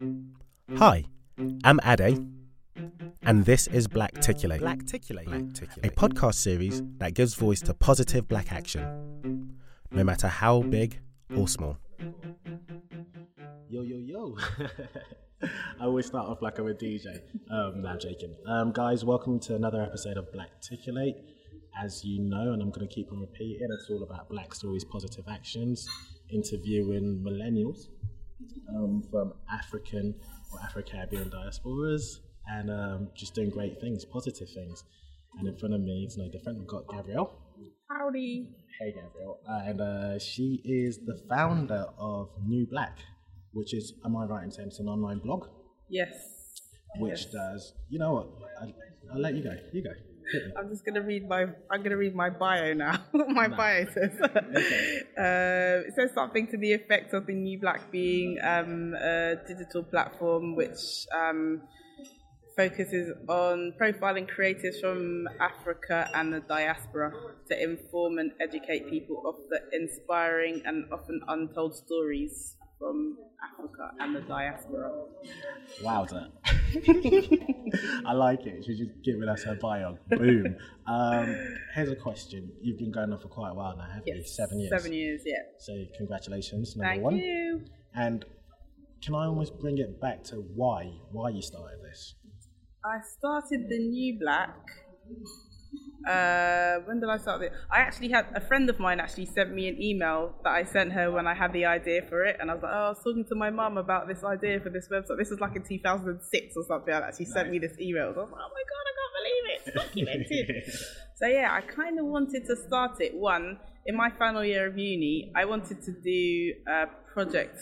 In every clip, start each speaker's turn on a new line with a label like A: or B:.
A: Hi, I'm Ade, and this is Blackticulate, Blackticulate, a podcast series that gives voice to positive black action, no matter how big or small.
B: Yo, yo, yo. I always start off like I'm a DJ. Um, no, I'm joking. Um, guys, welcome to another episode of Blackticulate. As you know, and I'm going to keep on repeating, it's all about black stories, positive actions, interviewing millennials um, from African or Afro-Caribbean diasporas and um, just doing great things, positive things. And in front of me, it's no different. We've got Gabrielle.
C: Howdy.
B: Hey, Gabrielle. And uh, she is the founder of New Black, which is, am I right in saying it's an online blog?
C: Yes.
B: Which
C: Yes.
B: does, you know what? I, I'll let you go. You go.
C: I'm just gonna read my. I'm gonna read my bio now. my bio says. uh, it says something to the effect of the New Black being um, a digital platform which um, focuses on profiling creatives from Africa and the diaspora to inform and educate people of the inspiring and often untold stories from Africa and the diaspora.
B: Wowza. I like it. She's just giving us her bio. Boom. Um, here's a question. You've been going on for quite a while now, haven't you? Seven years.
C: Seven years, yeah.
B: So congratulations, number
C: Thank
B: one.
C: you.
B: And can I almost bring it back to why? Why you started this?
C: I started the New Black. Uh, when did I start it? I actually had a friend of mine actually sent me an email that I sent her when I had the idea for it, and I was like, "Oh, I was talking to my mum about this idea for this website. This was like in 2006 or something." And she sent me this email. I was like, "Oh my god, I can't believe it! It's documented." so yeah, I kind of wanted to start it. One in my final year of uni, I wanted to do a project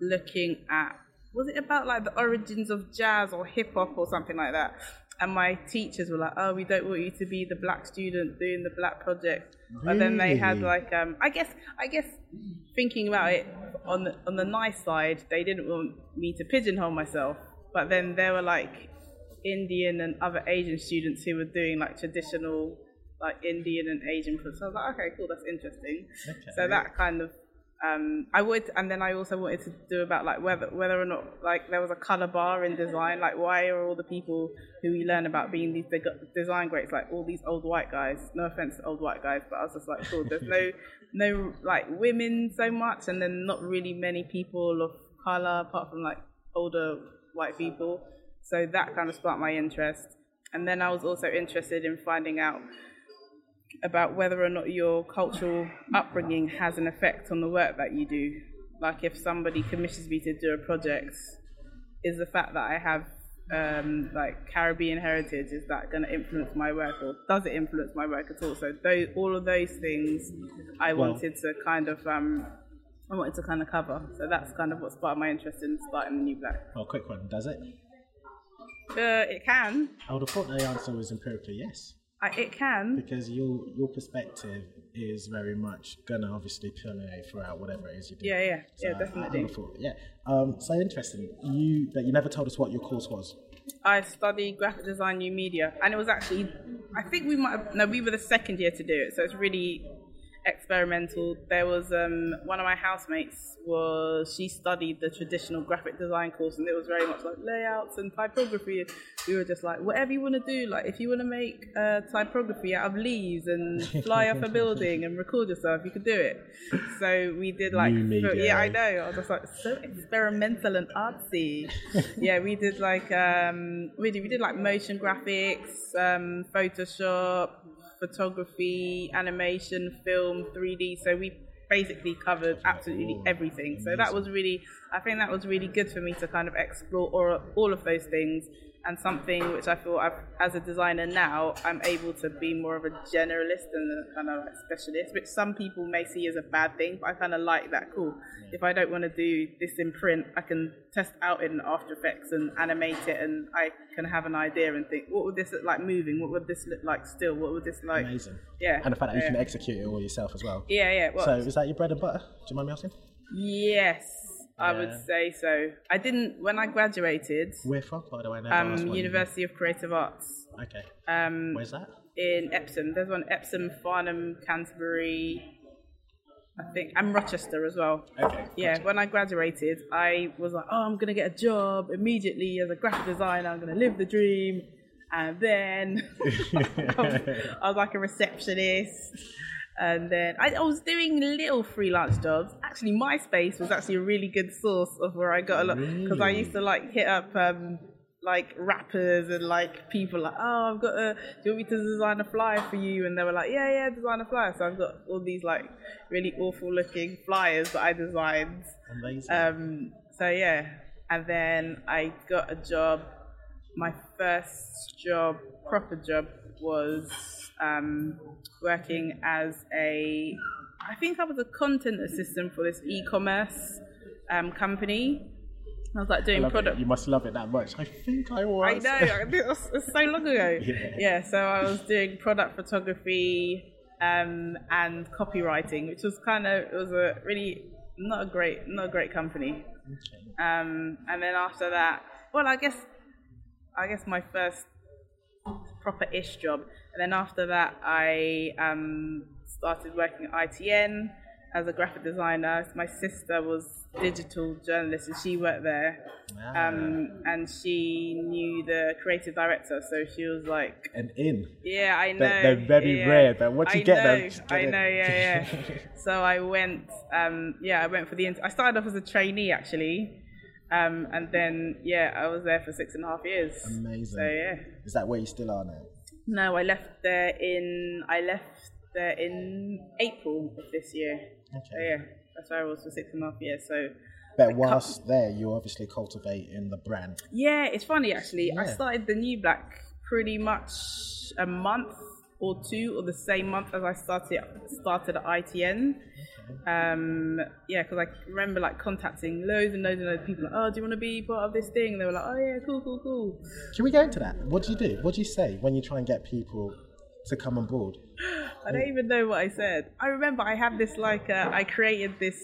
C: looking at was it about like the origins of jazz or hip hop or something like that? And my teachers were like, "Oh, we don't want you to be the black student doing the black project." But then they had like, um, I guess, I guess, thinking about it on the on the nice side, they didn't want me to pigeonhole myself. But then there were like Indian and other Asian students who were doing like traditional, like Indian and Asian. projects. So I was like, okay, cool, that's interesting. So that kind of um, I would, and then I also wanted to do about like whether whether or not like there was a color bar in design. Like, why are all the people who we learn about being these de- design greats like all these old white guys? No offense to old white guys, but I was just like, cool. There's no no like women so much, and then not really many people of color apart from like older white people. So that kind of sparked my interest. And then I was also interested in finding out about whether or not your cultural upbringing has an effect on the work that you do. Like if somebody commissions me to do a project, is the fact that I have um, like Caribbean heritage is that going to influence my work, or does it influence my work at all? So those, all of those things, I
B: Well-
C: wanted to kind of um, I wanted to kind of cover. So that's kind of what sparked my interest in starting the new black.
B: Well, quick one. Does it?
C: Uh, it can.
B: I would have thought the answer was empirically yes.
C: I, it can.
B: because your your perspective is very much gonna obviously permeate throughout whatever it is you do.
C: Yeah, yeah, yeah,
B: I- I
C: definitely.
B: yeah. Um, so interesting. You that you never told us what your course was.
C: I studied graphic design, new media, and it was actually, I think we might have, no, we were the second year to do it, so it's really experimental. There was um, one of my housemates was she studied the traditional graphic design course, and it was very much like layouts and typography. We were just like, whatever you want to do, like if you want to make uh, typography out of leaves and fly off a building and record yourself, you could do it. So we did like, yeah, I
B: eh?
C: know. I was just like so experimental and artsy. yeah, we did like um, we did we did like motion graphics, um, Photoshop, photography, animation, film, 3D. So we basically covered absolutely everything. So that was really, I think that was really good for me to kind of explore all, all of those things. And something which I feel I've, as a designer now, I'm able to be more of a generalist and a kind of like specialist, which some people may see as a bad thing, but I kind of like that. Cool. If I don't want to do this in print, I can test out in After Effects and animate it, and I can have an idea and think, what would this look like moving? What would this look like still? What would this look like?
B: Amazing.
C: Yeah.
B: And the fact that you
C: yeah.
B: can execute it all yourself as well.
C: Yeah, yeah. Well,
B: So is that your bread and butter? Do you mind me asking?
C: yes, I
B: Yeah.
C: would say so. I didn't when I graduated.
B: Where from, by the way?
C: Um, University of Creative Arts
B: Okay.
C: um,
B: Where's that?
C: in Epsom. There's one Epsom, Farnham, Canterbury. I think and Rochester as well.
B: Okay.
C: Yeah, when I graduated, I was like, oh, I'm gonna get a job immediately as a graphic designer. I'm gonna live the dream. And then I was like a receptionist. And then I, I was doing little freelance jobs. Actually, MySpace was actually a really good source of where I got a lot because I used to like hit up um, like rappers and like people like, oh, I've got a, do you want me to design a flyer for you? And they were like, yeah, yeah, design a flyer. So I've got all these like really awful looking flyers that I designed.
B: Amazing.
C: Um, so yeah, and then I got a job. My first job, proper job, was um, working as a. I think I was a content assistant for this e-commerce um, company. I was like doing
B: love it.
C: product.
B: You must love it that much. I think I was.
C: I know. I think it was, it's so long ago.
B: Yeah. yeah.
C: So I was doing product photography um, and copywriting, which was kind of it was a really not a great not a great company. Um, and then after that, well, I guess I guess my first proper ish job, and then after that, I um, started working at ITN as a graphic designer. My sister was digital journalist, and she worked there.
B: Ah.
C: Um, and she knew the creative director, so she was like,
B: And in.
C: "Yeah, I know."
B: They're- they're very
C: yeah.
B: rare, but once you
C: I
B: get
C: know,
B: them, get
C: I
B: in.
C: know, yeah, yeah. so I went, um, yeah, I went for the. I started off as a trainee actually, um, and then yeah, I was there for six and a half years.
B: Amazing.
C: So yeah,
B: Is that where you still are now?
C: no, I left there in. I left there in April of this year.
B: Okay.
C: So yeah, that's where I was for six and a half years. So.
B: But whilst there, you obviously cultivating the brand.
C: Yeah, it's funny actually. I started the new black pretty much a month or two, or the same month as I started started at ITN. Um, yeah, because I remember like contacting loads and loads and loads of people. Like, oh, do you want to be part of this thing? And they were like, oh yeah, cool, cool, cool.
B: Can we go into that? What do you do? What do you say when you try and get people to come on board?
C: I don't even know what I said. I remember I had this like uh, I created this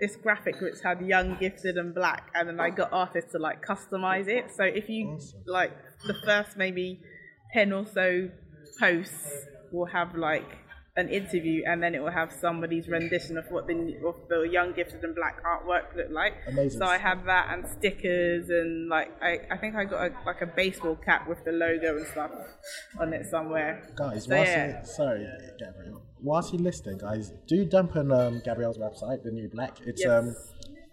C: this graphic which had young, gifted, and black, and then I got artists to like customize it. So if you
B: Awesome.
C: like the first maybe ten or so posts will have like an interview, and then it will have somebody's rendition of what the of the young, gifted, and black artwork looked like.
B: Amazing.
C: So I had that and stickers and like I, I think I got a, like a baseball cap with the logo and stuff on it somewhere.
B: Guys,
C: So,
B: whilst
C: yeah.
B: you, sorry, Gabrielle. Whilst you're listening, guys, do dump on um, Gabrielle's website, the new black. It's
C: Yes.
B: um,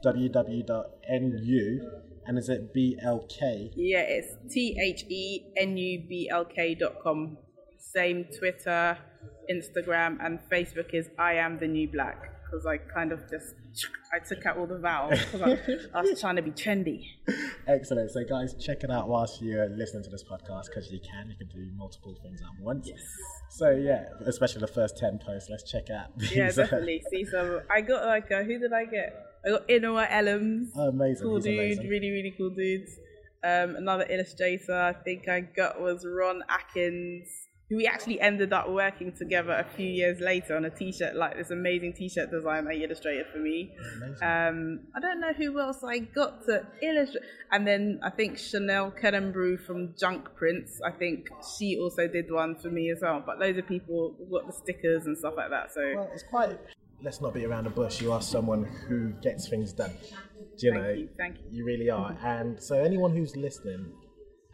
B: www.nu and is it BLK?
C: Yeah, it's T H E N U B L K dot com. Same Twitter, Instagram, and Facebook is I am the new black because I kind of just I took out all the vowels because I, I was trying to be trendy.
B: Excellent. So, guys, check it out whilst you're listening to this podcast because you can. You can do multiple things at once. Yes. So, yeah, especially the first 10 posts. Let's check out.
C: Yeah,
B: these, uh,
C: definitely. See, so I got like uh, who did I get? I got Inua Ellams.
B: Oh, amazing.
C: Cool
B: He's
C: dude,
B: amazing.
C: really really cool dude. Um, another illustrator I think I got was Ron Atkins. We actually ended up working together a few years later on a t-shirt, like this amazing t-shirt design that he illustrated for me. Um, I don't know who else I got to illustrate. And then I think Chanel Kellenbrew from Junk Prints, I think she also did one for me as well. But loads of people got the stickers and stuff like that. So
B: Well, it's quite. Let's not be around the bush. You are someone who gets things done. Do you
C: Thank
B: know?
C: you, thank you.
B: You really are. And so, anyone who's listening,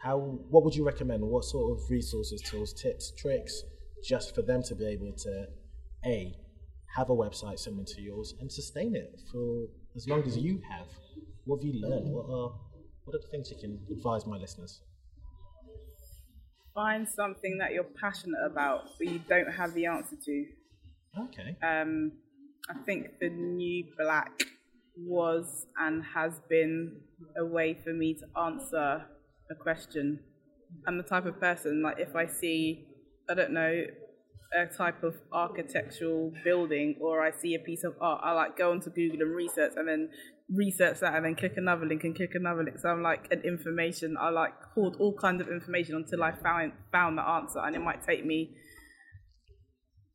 B: how what would you recommend? What sort of resources, tools, tips, tricks, just for them to be able to a have a website similar to yours and sustain it for as long as you have? What have you learned? What are what are the things you can advise my listeners?
C: find something that you're passionate about, but you don't have the answer to.
B: Okay.
C: um, I think the new black was and has been a way for me to answer a question. I'm the type of person like if I see, I don't know, a type of architectural building or I see a piece of art, I like go onto Google and research and then research that and then click another link and click another link. So I'm like an information. I like hoard all kinds of information until I found found the answer, and it might take me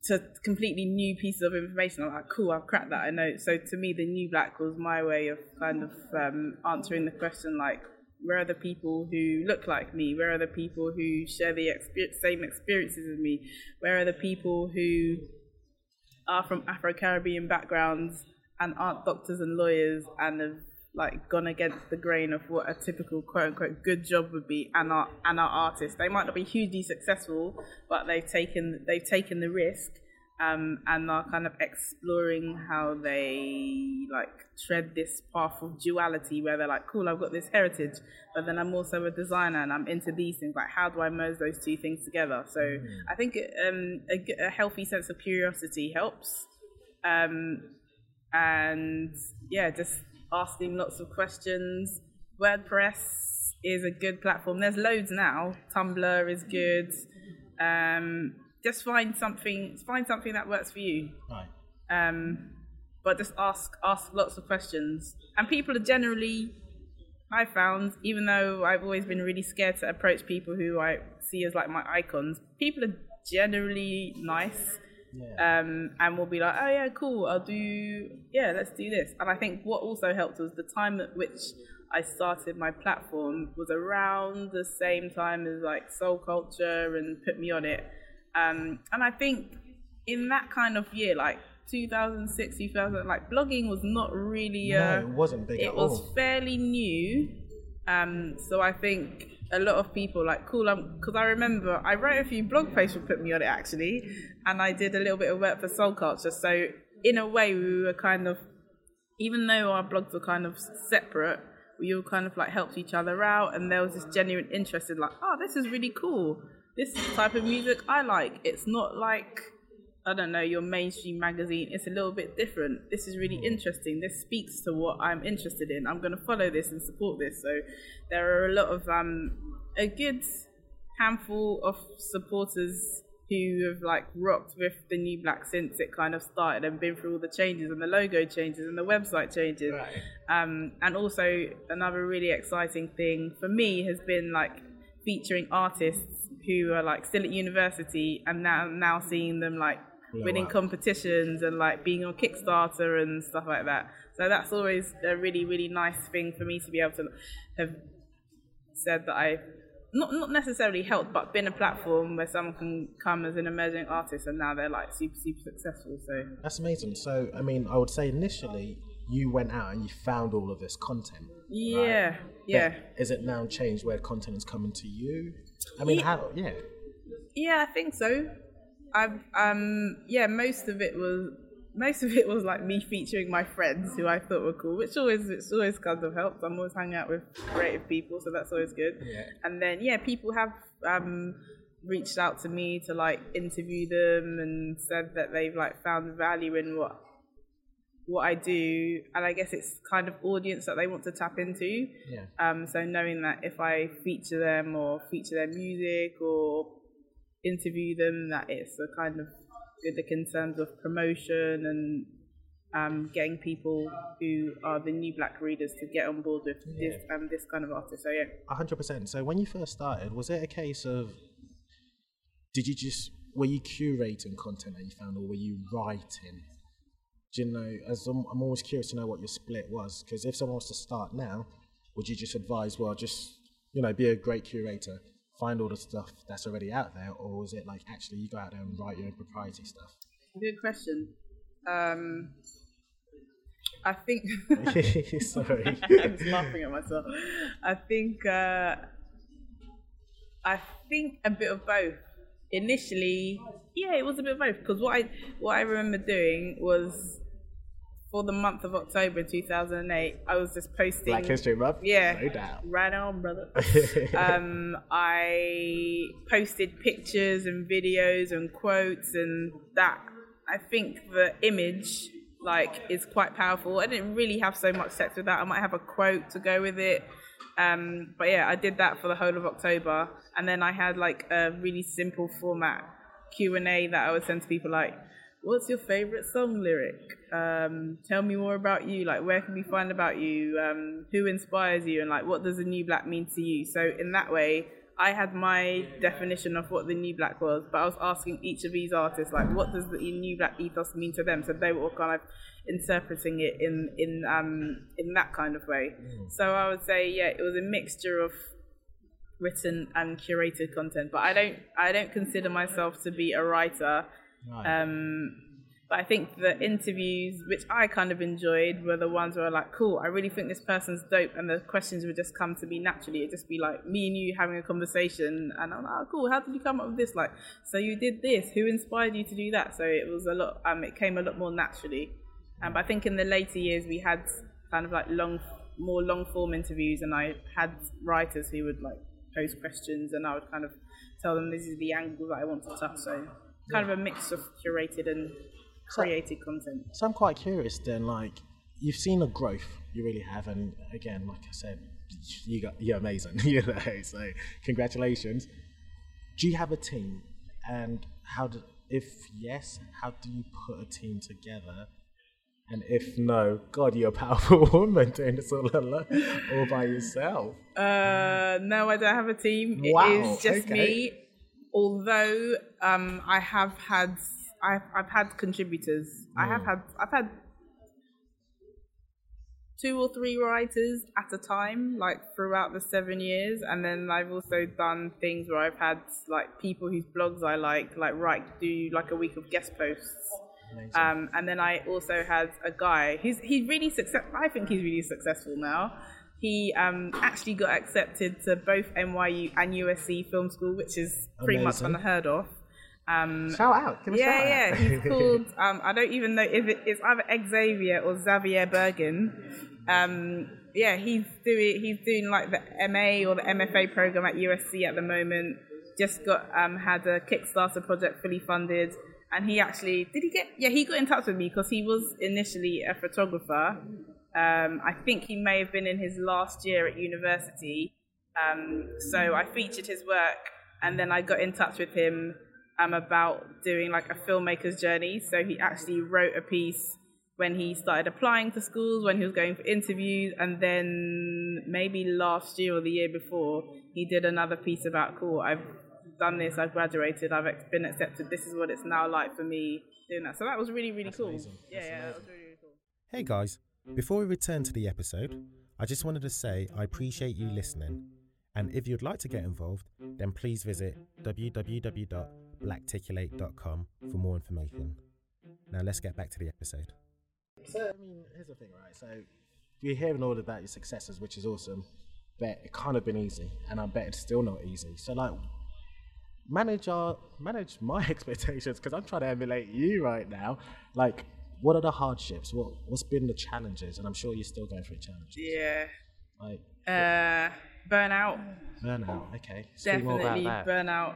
C: to completely new pieces of information. I'm like, cool, I've cracked that. I know. So to me, the new black was my way of kind of um, answering the question, like, where are the people who look like me? Where are the people who share the same experiences as me? Where are the people who are from Afro Caribbean backgrounds and aren't doctors and lawyers and have like gone against the grain of what a typical quote unquote good job would be and are and are artists. They might not be hugely successful, but they've taken they've taken the risk um, and are kind of exploring how they like tread this path of duality where they're like, cool, I've got this heritage, but then I'm also a designer and I'm into these things. Like, how do I merge those two things together? So I think um, a, a healthy sense of curiosity helps. Um, and yeah, just asking lots of questions. WordPress is a good platform. There's loads now. Tumblr is good. Um, just find something. Find something that works for you.
B: Right.
C: Um, but just ask ask lots of questions. And people are generally, I found, even though I've always been really scared to approach people who I see as like my icons, people are generally nice. Um, and will be like, oh yeah, cool, I'll do, yeah, let's do this. And I think what also helped was the time at which I started my platform was around the same time as like Soul Culture and Put Me On It. Um, and I think in that kind of year, like 2006, 2000, like blogging was not really.
B: No,
C: Uh,
B: it wasn't big
C: It was
B: all.
C: fairly new. Um, so I think a lot of people like cool. I'm Because I remember I wrote a few blog posts for Put Me On It actually, and I did a little bit of work for Soul Culture. So in a way, we were kind of, even though our blogs were kind of separate, we all kind of like helped each other out, and there was this genuine interest in like, oh, this is really cool. This is the type of music I like. It's not like I don't know, your mainstream magazine. It's a little bit different. This is really interesting. This speaks to what I'm interested in. I'm going to follow this and support this. So there are a lot of, um, a good handful of supporters who have like rocked with the new black since it kind of started and been through all the changes and the logo changes and the website changes. right. Um, and also another really exciting thing for me has been like featuring artists who are like still at university and now now seeing them like oh, winning
B: up.
C: competitions and like being on Kickstarter and stuff like that. So that's always a really really nice thing for me to be able to have said that I not not necessarily helped, but been a platform where someone can come as an emerging artist and now they're like super super successful. So
B: That's amazing. So, I mean, I would say initially you went out and you found all of this content.
C: yeah, yeah.
B: But Is it now changed where content is coming to you? I mean,
C: Ye-
B: how? Yeah.
C: Yeah, I think so. I've um yeah, most of it was most of it was like me featuring my friends who I thought were cool, which always it's always kind of helped. I'm always hanging out with creative people, so that's always good.
B: Yeah.
C: And then yeah, people have um reached out to me to like interview them and said that they've like found value in what what I do, and I guess it's kind of audience that they want to tap into.
B: Yeah.
C: Um, so knowing that if I feature them or feature their music or interview them, that it's a kind of good look in terms of promotion and um, getting people who are the new black readers to get on board with this um, this kind of artist. So yeah.
B: Hundred percent. So when you first started, was it a case of did you just were you curating content that you found, or were you writing? Do you know? As I'm, I'm always curious to know what your split was, because if someone was to start now, would you just advise, well, just you know, be a great curator, find all the stuff that's already out there, or is it like actually you go out there and write your own proprietary stuff?
C: Good question. Um, I think.
B: Sorry.
C: I'm just laughing at myself. I think. Uh, I think a bit of both. Initially, yeah, it was a bit of both because what I what I remember doing was for the month of October 2008, I was just posting
B: Black History Month.
C: Yeah,
B: no doubt.
C: right on, brother. um, I posted pictures and videos and quotes, and that I think the image like is quite powerful. I didn't really have so much sex with that. I might have a quote to go with it. Um, but yeah, I did that for the whole of October, and then I had like a really simple format Q and A that I would send to people like, "What's your favorite song lyric? Um, tell me more about you. Like, where can we find about you? Um, who inspires you? And like, what does the new black mean to you?" So in that way, I had my definition of what the new black was, but I was asking each of these artists like, what does the new black ethos mean to them? So they were all kind of interpreting it in in um in that kind of way. So I would say, yeah, it was a mixture of written and curated content. But I don't I don't consider myself to be a writer. Um, but I think the interviews, which I kind of enjoyed, were the ones where I like, cool, I really think this person's dope, and the questions would just come to me naturally. It'd just be like me and you having a conversation, and I'm like, oh, cool, how did you come up with this? Like, so you did this. Who inspired you to do that? So it was a lot. Um, it came a lot more naturally. Um, but I think in the later years we had kind of like long, more long form interviews, and I had writers who would like pose questions, and I would kind of tell them this is the angle that I want to touch. So kind of a mix of curated and created content.
B: So I'm quite curious then, like, you've seen a growth, you really have, and again, like I said, you got you're amazing, you know. So congratulations. Do you have a team, and how do, if yes, how do you put a team together? And if no, God, you're a powerful woman doing this all alone, all by yourself.
C: Uh, no, I don't have a team. It is just
B: okay.
C: me. Although um, I have had, I've, I've had contributors. I
B: Hmm.
C: have had, I've had two or three writers at a time, like throughout the seven years, and then I've also done things where I've had like people whose blogs I like, like write do like a week of guest posts. Um, and then I also had a guy who's he's really successful. I think he's really successful now. He um, actually got accepted to both NYU and USC Film School, which is pretty much
B: Amazing.
C: unheard of. Um,
B: Shout out, give
C: yeah,
B: shout
C: yeah.
B: out.
C: He's called. Um, I don't even know if it, it's either Xavier or Xavier Bergen. Um, yeah, he's doing he's doing like the MA or the MFA program at USC at the moment. Just got um, had a Kickstarter project fully funded, and he actually did he get yeah he got in touch with me because he was initially a photographer. Um, I think he may have been in his last year at university. Um, so I featured his work, and then I got in touch with him um, about doing like a filmmaker's journey. So he actually wrote a piece when he started applying to schools, when he was going for interviews, and then maybe last year or the year before, he did another piece about cool. I've done this. I've graduated. I've been accepted. This is what it's now like for me doing that. So that was really really cool.
B: amazing.
C: Yeah,
B: That's
C: yeah, that was really, really cool.
A: Hey guys, before we return to the episode, I just wanted to say I appreciate you listening. And if you'd like to get involved, then please visit www.blackticulate.com for more information. Now let's get back to the episode.
B: So I mean, here's the thing, right? So you're hearing all about your successes, which is awesome. But it can't have been easy, and I bet it's still not easy. So like, manage our manage my expectations because I'm trying to emulate you right now. Like, what are the hardships? What what's been the challenges? And I'm sure you're still going through challenges.
C: Yeah.
B: Like
C: Uh, burnout.
B: burnout. Okay, speak more
C: Definitely
B: about that.
C: burnout.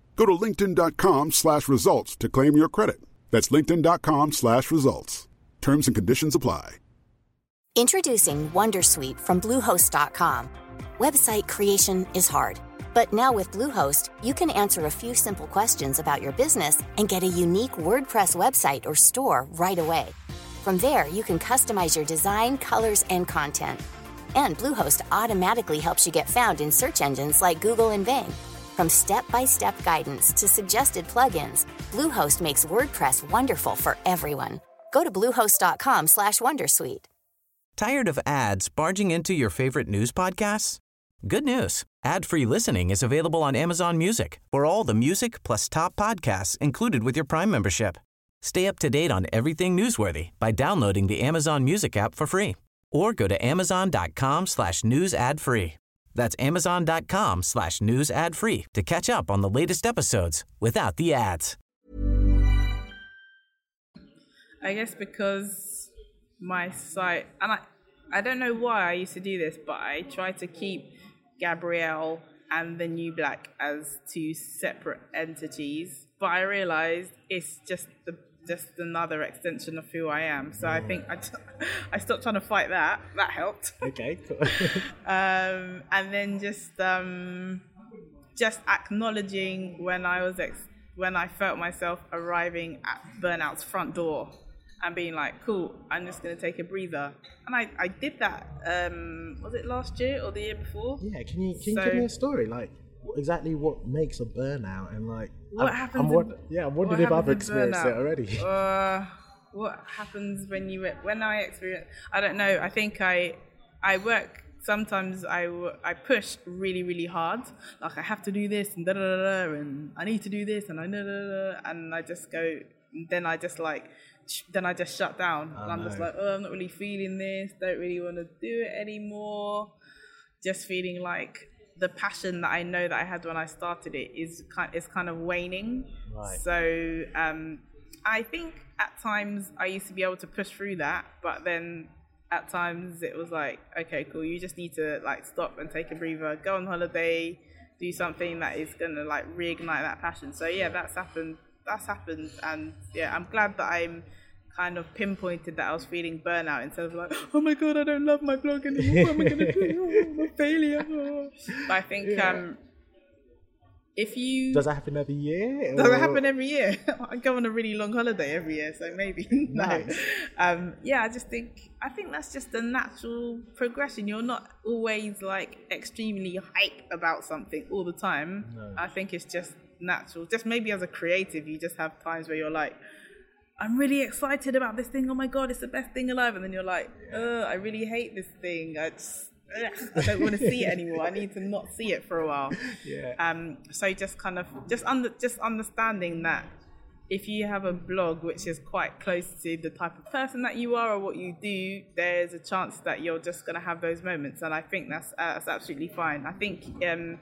D: Go to linkedin.com slash results to claim your credit. That's linkedin.com slash results. Terms and conditions apply.
E: Introducing Wondersuite from Bluehost.com. Website creation is hard, but now with Bluehost, you can answer a few simple questions about your business and get a unique WordPress website or store right away. From there, you can customize your design, colors, and content. And Bluehost automatically helps you get found in search engines like Google and Bing. From step-by-step guidance to suggested plugins, Bluehost makes WordPress wonderful for everyone. Go to bluehost.com/wondersuite.
F: Tired of ads barging into your favorite news podcasts? Good news. Ad-free listening is available on Amazon Music. For all the music plus top podcasts included with your Prime membership. Stay up to date on everything newsworthy by downloading the Amazon Music app for free or go to amazon.com That's amazon.com slash news ad free to catch up on the latest episodes without the ads.
C: I guess because my site, and I, I don't know why I used to do this, but I try to keep Gabrielle and the New Black as two separate entities. But I realized it's just the just another extension of who I am. So I think I, t- I stopped trying to fight that. That helped.
B: Okay, cool.
C: um, and then just um, just acknowledging when I was ex- when I felt myself arriving at burnout's front door and being like, "Cool, I'm just gonna take a breather." And I, I did that. Um, was it last year or the year before?
B: yeah, can you can
C: So-
B: you give me a story like exactly what makes a burnout and like
C: What
B: I'm,
C: happens
B: I'm
C: in-
B: wonder- yeah, I'm wondering if I've experienced it already.
C: Uh, what happens when you when I experience? I don't know. I think I I work. Sometimes I, I push really really hard. Like I have to do this and da da da and I need to do this and I da da da, and I just go. Then I just like. Then I just shut down. and I'm just like, oh, I'm not really feeling this. Don't really want to do it anymore. Just feeling like the passion that I know that I had when I started it is kind is kind of waning.
B: Right.
C: So um, I think at times I used to be able to push through that, but then at times it was like, okay, cool. You just need to like stop and take a breather, go on holiday, do something that is gonna like reignite that passion. So yeah, that's happened. That's happened, and yeah, I'm glad that I'm kind of pinpointed that I was feeling burnout instead of like, oh my god, I don't love my blog anymore. What am I gonna do? Oh, I'm a failure. Oh. But I think um, if you
B: Does that happen every year?
C: does
B: or-
C: it happen every year? I go on a really long holiday every year, so maybe no.
B: Nice.
C: Um, yeah, I just think I think that's just a natural progression. You're not always like extremely hype about something all the time. I think it's just natural. Just maybe as a creative, you just have times where you're like, I'm really excited about this thing. Oh my god, it's the best thing alive. And then you're like, Ugh, I really hate this thing. I just I don't want to see it anymore. I need to not see it for a while.
B: Yeah.
C: Um, so just kind of just under just understanding that if you have a blog which is quite close to the type of person that you are or what you do, there's a chance that you're just going to have those moments, and I think that's uh, that's absolutely fine. I think um,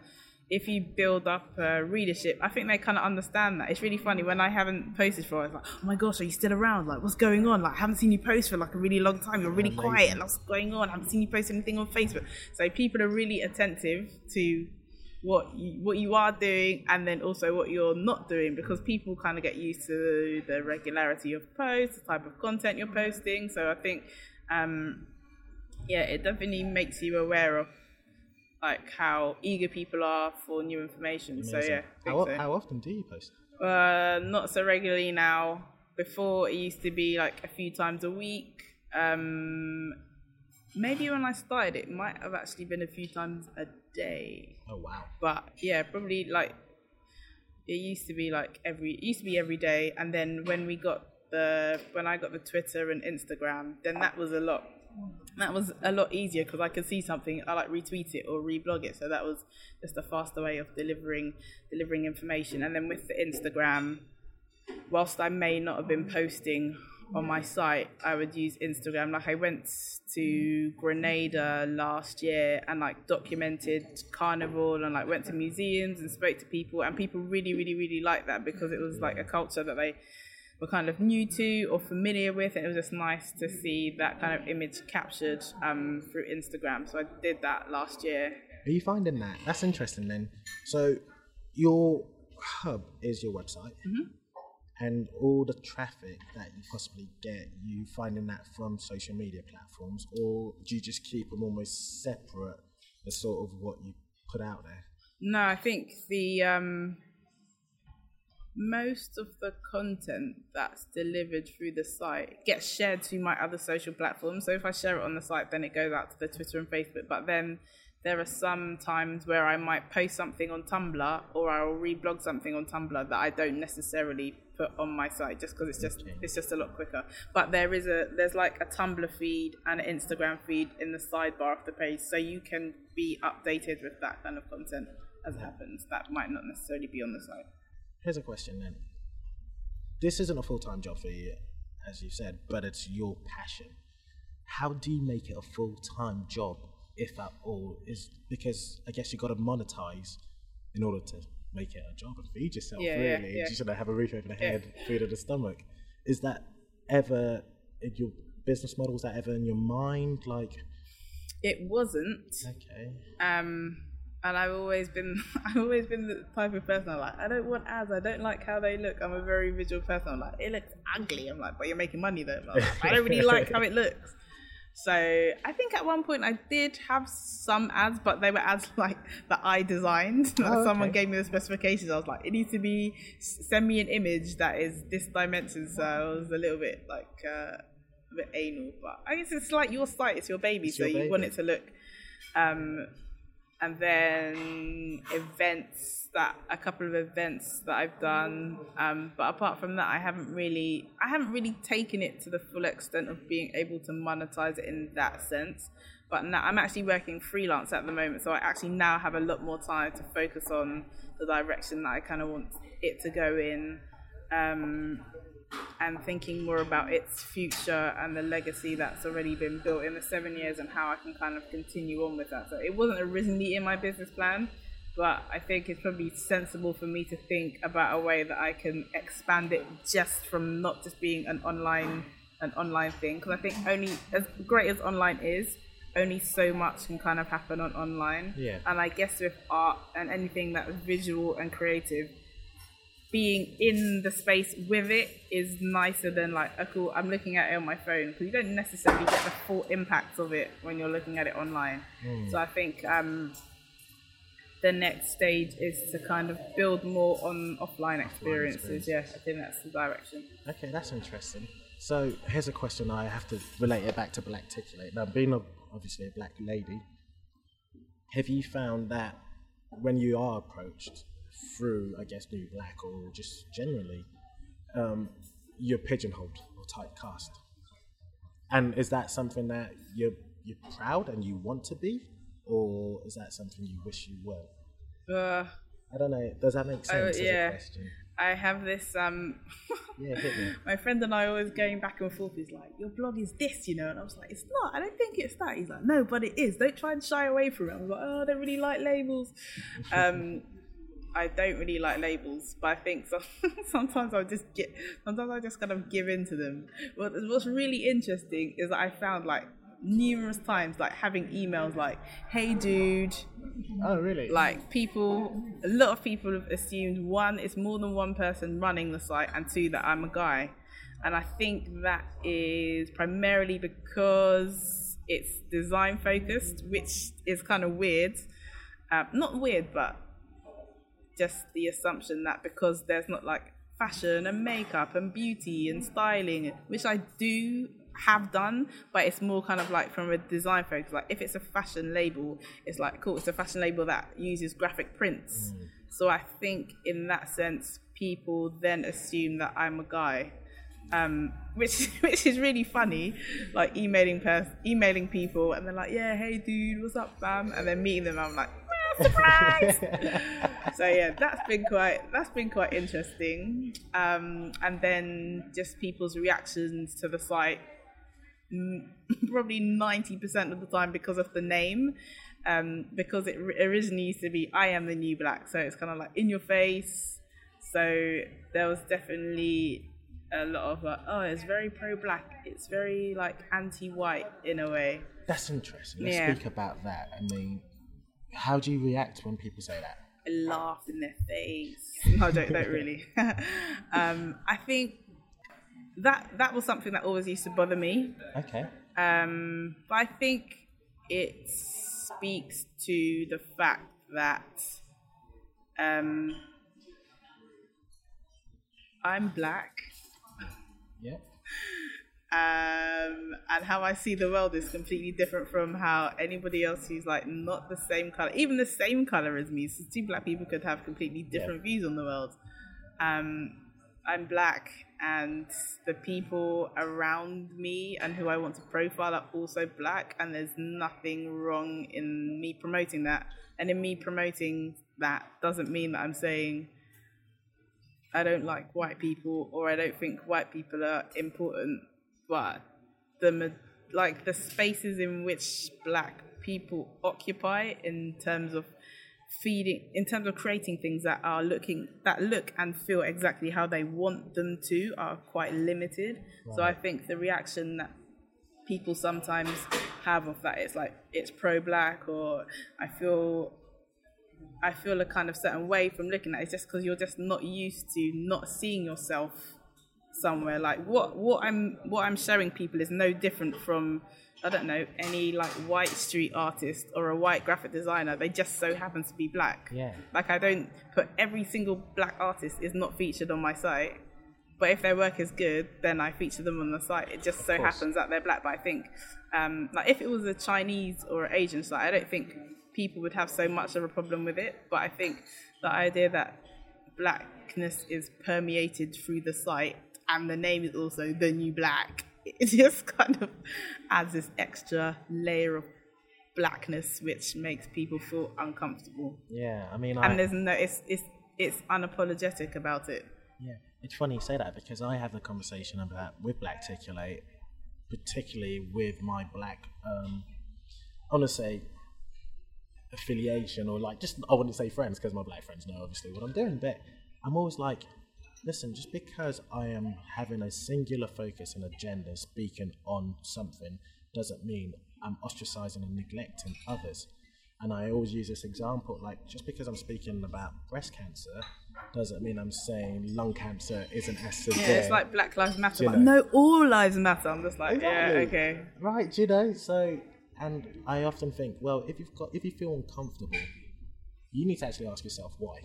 C: if you build up uh, readership, I think they kind of understand that. It's really funny when I haven't posted for, it's like, oh my gosh, are you still around? Like, what's going on? Like, I haven't seen you post for like a really long time. You're really quiet. What's going on? I haven't seen you post anything on Facebook. So people are really attentive to what you, what you are doing and then also what you're not doing because people kind of get used to the regularity of posts, the type of content you're posting. So I think, um, yeah, it definitely makes you aware of like how eager people are for new information. So yeah,
B: How,
C: so.
B: how often do you post?
C: Uh, not so regularly now. Before it used to be like a few times a week. Um, maybe when I started, it might have actually been a few times a day.
B: Oh wow.
C: But yeah, probably like it used to be like every it used to be every day, and then when we got the when I got the Twitter and Instagram, then that was a lot. That was a lot easier because I could see something, I like retweet it or reblog it. So that was just a faster way of delivering delivering information. And then with the Instagram, whilst I may not have been posting on my site, I would use Instagram. Like I went to Grenada last year and like documented carnival and like went to museums and spoke to people and people really, really, really liked that because it was like a culture that they were kind of new to or familiar with and it was just nice to see that kind of image captured um, through Instagram. So I did that last year.
B: Are you finding that? That's interesting then. So your hub is your website.
C: Mm-hmm.
B: And all the traffic that you possibly get, you finding that from social media platforms, or do you just keep them almost separate as sort of what you put out there?
C: No, I think the um, most of the content that's delivered through the site gets shared to my other social platforms. So if I share it on the site, then it goes out to the Twitter and Facebook. But then there are some times where I might post something on Tumblr or I'll reblog something on Tumblr that I don't necessarily put on my site just because it's just it's just a lot quicker. But there is a there's like a Tumblr feed and an Instagram feed in the sidebar of the page, so you can be updated with that kind of content as it happens. That might not necessarily be on the site.
B: Here's a question then. This isn't a full time job for you, as you said, but it's your passion. How do you make it a full time job, if at all? Is because I guess you've got to monetize in order to make it a job and feed yourself.
C: Yeah, yeah,
B: really,
C: yeah.
B: you should have a roof over the
C: Yeah.
B: head, food in the stomach. Is that ever in your business model? Is that ever in your mind? Like,
C: It wasn't.
B: okay,
C: Um, and I've always been, I've always been the type of person I'm like, I don't want ads. I don't like how they look. I'm a very visual person. I'm like, it looks ugly. I'm like, but you're making money though. Like, I don't really like how it looks. So I think at one point I did have some ads, but they were ads like that I designed.
B: Oh,
C: Someone gave me the specifications. I was like, it needs to be send me an image that is this dimension. So I was a little bit like uh, a bit anal, but I guess it's like your site, it's your baby,
B: It's
C: so
B: your
C: you want it to look. Um, and then events that a couple of events that I've done. Um, but apart from that, I haven't really, I haven't really taken it to the full extent of being able to monetize it in that sense. But now I'm actually working freelance at the moment, so I actually now have a lot more time to focus on the direction that I kind of want it to go in. Um, and thinking more about its future and the legacy that's already been built in the seven years and how I can kind of continue on with that. So it wasn't originally in my business plan, but I think it's probably sensible for me to think about a way that I can expand it just from not just being an online an online thing because I think only as great as online is only so much can kind of happen on online
B: Yeah.
C: and I guess with art and anything that's visual and creative being in the space with it is nicer than like oh cool i'm looking at it on my phone because you don't necessarily get the full impact of it when you're looking at it online so i think um the next stage is to kind of build more on offline experiences yeah i think that's the direction
B: Okay, that's interesting. So here's a question I have to relate it back to Blackticulate. Now, being a, obviously a black lady, have you found that when you are approached through, I guess, New Black or just generally, um, you're pigeonholed or typecast? And is that something that you're you're proud and you want to be, or is that something you wish you were?
C: uh,
B: I don't know. Does that make sense as
C: yeah.
B: a question?
C: i have this um
B: Yeah, hit me.
C: my friend and I always going back and forth. He's like, "Your blog is this, you know," and I was like, "It's not. I don't think it's that." He's like, "No, but it is. Don't try and shy away from it." I was like, "Oh, I don't really like labels." Um, I don't really like labels, but I think so, sometimes I just get. Sometimes I just kind of give in to them. What, what's really interesting is that I found like numerous times like having emails like hey dude
B: Oh, really?
C: like people a lot of people have assumed one it's more than one person running the site and two that i'm a guy and i think that is primarily because it's design focused which is kind of weird um, not weird but just the assumption that because there's not like fashion and makeup and beauty and styling, which I do have done, but it's more kind of like from a design focus. Like if it's a fashion label, it's like cool, it's a fashion label that uses graphic prints. So I think in that sense, people then assume that I'm a guy. Um, which which is really funny, like emailing pers- emailing people and they're like, yeah, hey dude, what's up, fam? And then meeting them, I'm like, "Well, surprise. so yeah, that's been quite that's been quite interesting. Um, and then just people's reactions to the site, probably ninety percent of the time because of the name. Um, because it originally used to be "I am the new black," so it's kind of like in your face. So there was definitely a lot of like, oh, it's very pro-black. It's very like anti-white in a way.
B: That's interesting. Let's
C: Yeah.
B: speak about that. I mean, how do you react when people say that?
C: I laugh in their face. No, I don't, don't really. um, I think that that was something that always used to bother me.
B: Okay.
C: Um, but I think it speaks to the fact that um, I'm black.
B: Yeah.
C: Um, and how I see the world is completely different from how anybody else who's like not the same color, even the same color as me. So two black people could have completely different views on the world. Um, I'm black, and the people around me and who I want to profile are also black, and there's nothing wrong in me promoting that. And in me promoting that doesn't mean that I'm saying I don't like white people or I don't think white people are important, but the like the spaces in which black people occupy in terms of feeding in terms of creating things that are looking that look and feel exactly how they want them to are quite limited. So I think the reaction that people sometimes have of that it's like it's pro black or I feel I feel a kind of certain way from looking at it it's just because you're just not used to not seeing yourself somewhere like what what I'm what I'm showing people is no different from I don't know any like white street artist or a white graphic designer. They just so happen to be black.
B: Yeah.
C: like I don't put every single black artist is not featured on my site. But if their work is good then I feature them on the site. It just so
B: course.
C: happens that they're black but I think um, like if it was a Chinese or Asian site I don't think people would have so much of a problem with it. But I think the idea that blackness is permeated through the site and the name is also the new black it just kind of adds this extra layer of blackness which makes people feel uncomfortable
B: Yeah. I mean, I,
C: and there's no it's it's it's unapologetic about it
B: Yeah, it's funny you say that because I have the conversation about with Blackticulate, particularly with my black, um, I want to say affiliation or like just I wouldn't say friends because my black friends know obviously what I'm doing, but I'm always like, listen, just because I am having a singular focus and agenda speaking on something doesn't mean I'm ostracizing and neglecting others. And I always use this example, like just because I'm speaking about breast cancer doesn't mean I'm saying lung cancer isn't as severe.
C: yeah it's like black lives matter no all lives matter i'm just like yeah okay
B: Right, you know? So, and I often think, well, if you've got, if you feel uncomfortable, you need to actually ask yourself why.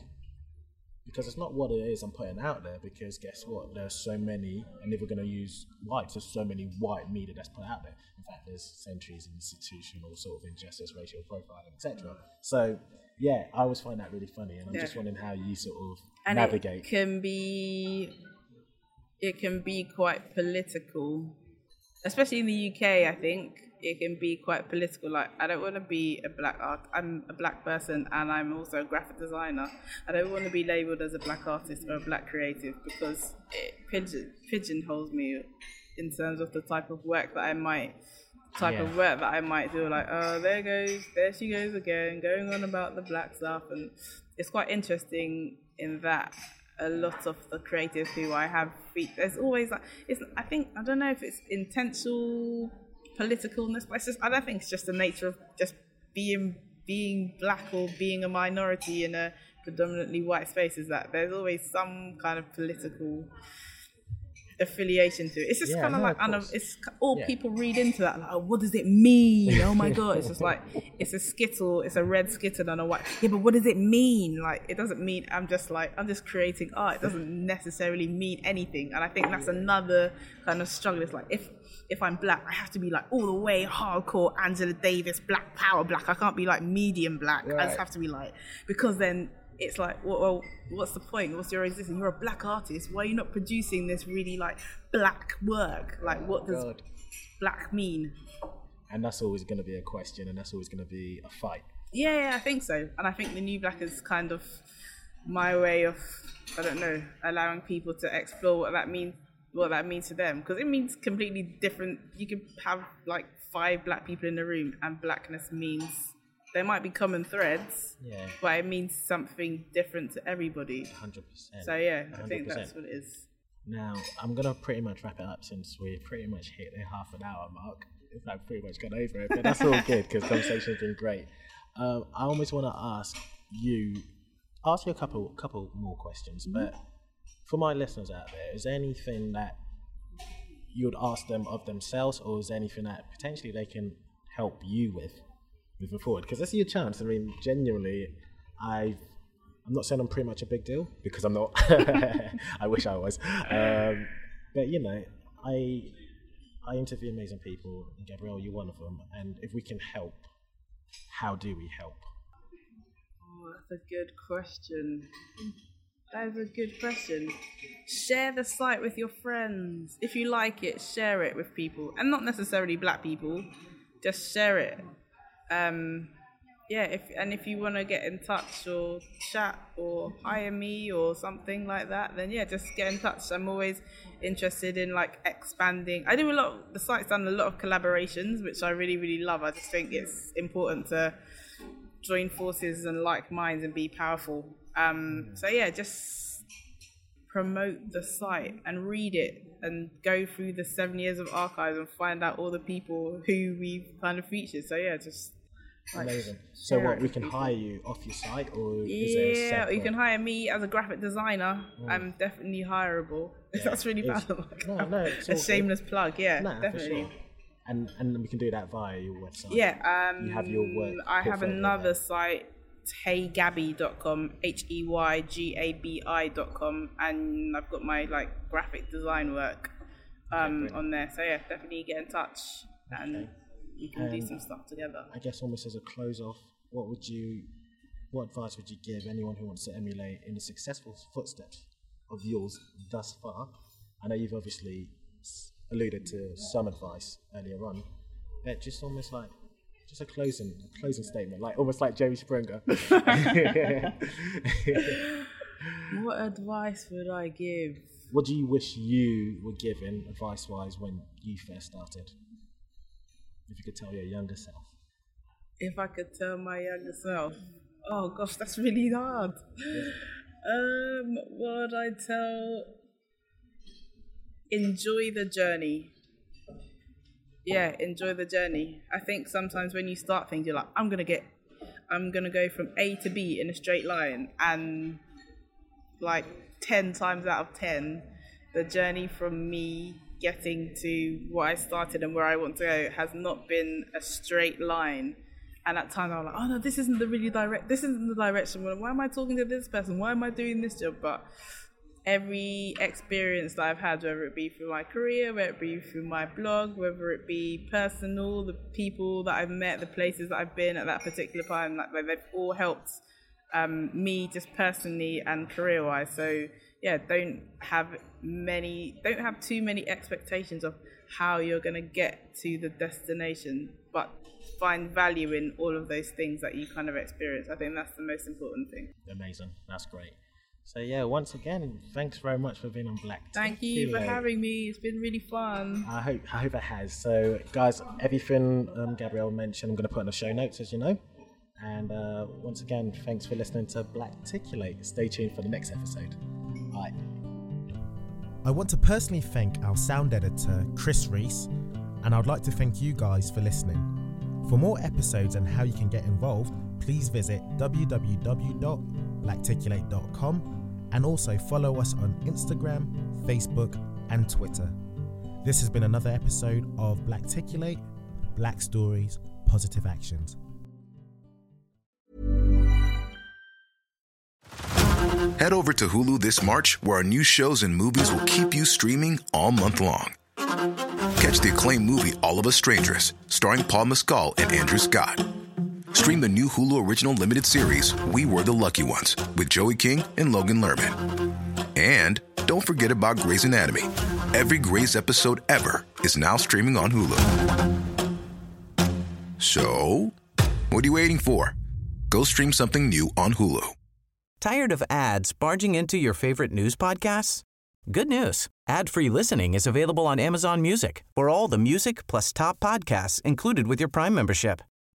B: Because it's not what it is I'm putting out there. Because guess what? There's so many, and if we're going to use whites, there's so many white media that's put out there. In fact, there's centuries of institutional sort of injustice, racial profiling, etc. Mm. So, yeah, I always find that really funny, and I'm
C: Yeah.
B: just wondering how you sort of
C: and
B: navigate.
C: it can be it can be quite political especially in the uk i think it can be quite political like i don't want to be a black art i'm a black person and i'm also a graphic designer i don't want to be labeled as a black artist or a black creative because it pigeon pigeonholes me in terms of the type of work that i might type of work that I might do. Like, oh, there goes, there she goes again, going on about the black stuff, and it's quite interesting in that a lot of the creatives who I have, there's always like, it's. I think I don't know if it's intentional politicalness, but just I think it's just the nature of just being being black or being a minority in a predominantly white space. Is that there's always some kind of political affiliation to it. It's just
B: Yeah,
C: kind of
B: no,
C: like
B: of
C: it's all
B: Yeah.
C: people read into that. Like, oh, what does it mean? Oh my god! It's just like it's a skittle. It's a red skittle and a white. Yeah, but what does it mean? Like, it doesn't mean I'm just like I'm just creating art. It doesn't necessarily mean anything. And I think that's another kind of struggle. It's like if if I'm black, I have to be like all the way hardcore Angela Davis, black power black. I can't be like medium black. I just have to be like because then it's like well, well what's the point what's your existence you're a black artist why are you not producing this really like black work like what does
B: God.
C: black mean
B: and that's always going to be a question, and that's always going to be a fight.
C: Yeah, yeah, I think so. And I think the new black is kind of my way of, I don't know, allowing people to explore what that means, what that means to them. Because it means completely different. You can have like five black people in the room, and blackness means there might be common threads,
B: Yeah.
C: but it means something different to everybody.
B: Hundred percent.
C: So yeah, I think
B: 100%.
C: that's what it is.
B: Now, I'm going to pretty much wrap it up since we pretty much hit the half an hour mark. Fact, pretty much gone over it, but that's all good because conversation's been great. Um, I almost want to ask you, ask you a couple, couple more questions, but for my listeners out there, is there anything that you would ask them of themselves, or is there anything that potentially they can help you with moving forward? Because this is your chance. I mean, genuinely, I've I'm not saying I'm pretty much a big deal because I'm not. I wish I was. Um, but you know, I I interview amazing people, and Gabrielle, you're one of them. And if we can help, how do we help?
C: Oh, that's a good question. That is a good question. Share the site with your friends. If you like it, share it with people, and not necessarily black people. Just share it. Um, yeah, if and if you want to get in touch or chat or hire me or something like that, then yeah, just get in touch. I'm always interested in like expanding. I do a lot. the site's done a lot of collaborations, which I really really love. I just think it's important to join forces and like minds and be powerful. Um, so yeah, just promote the site and read it and go through the seven years of archives and find out all the people who we've kind of featured. So yeah, just like,
B: Amazing. So what we can
C: people.
B: hire you off your site, or is there a
C: Yeah, you can hire me as a graphic designer. I'm definitely hireable. That's really bad. Like,
B: no, no, it's
C: a
B: good.
C: shameless plug. Yeah,
B: Nah,
C: definitely.
B: sure. And and we can do that via your website.
C: Yeah, um,
B: you have your work.
C: I have another
B: there.
C: site, heygabi.com, H E Y G A B I.com, and I've got my like graphic design work um, on there. So yeah, definitely get in touch and we can do some stuff together.
B: I guess almost as a close off, what would you, what advice would you give anyone who wants to emulate in the successful footsteps of yours thus far? I know you've obviously alluded to some advice earlier on, but just almost like, just a closing, a closing statement, like almost like Jerry Springer.
C: What advice would I give?
B: what do you wish you were given advice-wise when you first started? If you could tell your younger self.
C: If I could tell my younger self, oh gosh, that's really hard. Um, what would I tell? Enjoy the journey. Yeah, enjoy the journey. I think sometimes when you start things, you're like, I'm gonna get, I'm gonna go from A to B in a straight line, and like 10 times out of 10, the journey from me getting to what I started and where I want to go has not been a straight line. And at times I'm like, oh no, this isn't the really direct, this isn't the direction. Why am I talking to this person? Why am I doing this job? But every experience that I've had, whether it be through my career, whether it be through my blog, whether it be personal, the people that I've met, the places that I've been at that particular time, like they've all helped um, me just personally and career wise. So yeah, don't have many, don't have too many expectations of how you're gonna get to the destination, but find value in all of those things that you kind of experience. I think that's the most important thing.
B: Amazing. That's great. So yeah, once again, thanks very much for being on Black.
C: Thank you for having me. It's been really fun.
B: I hope I hope it has. So guys, everything um, Gabrielle mentioned, I'm going to put in the show notes, as you know. And uh, once again, thanks for listening to Blackticulate. Stay tuned for the next episode. Bye.
A: I want to personally thank our sound editor, Chris Reese, and I'd like to thank you guys for listening. For more episodes and how you can get involved, please visit www.blackticulate.com and also follow us on Instagram, Facebook, and Twitter. This has been another episode of Blackticulate, Black Stories, Positive Actions.
G: Head over to Hulu this March, where our new shows and movies will keep you streaming all month long. Catch the acclaimed movie All of Us Strangers, starring Paul Mescal and Andrew Scott. Stream the new Hulu original limited series We Were the Lucky Ones with Joey King and Logan Lerman. And don't forget about Grey's Anatomy. Every Grey's episode ever is now streaming on Hulu. So, what are you waiting for? go stream something new on Hulu.
F: Tired of ads barging into your favorite news podcasts? Good news. Ad-free listening is available on Amazon Music for all the music plus top podcasts included with your Prime membership.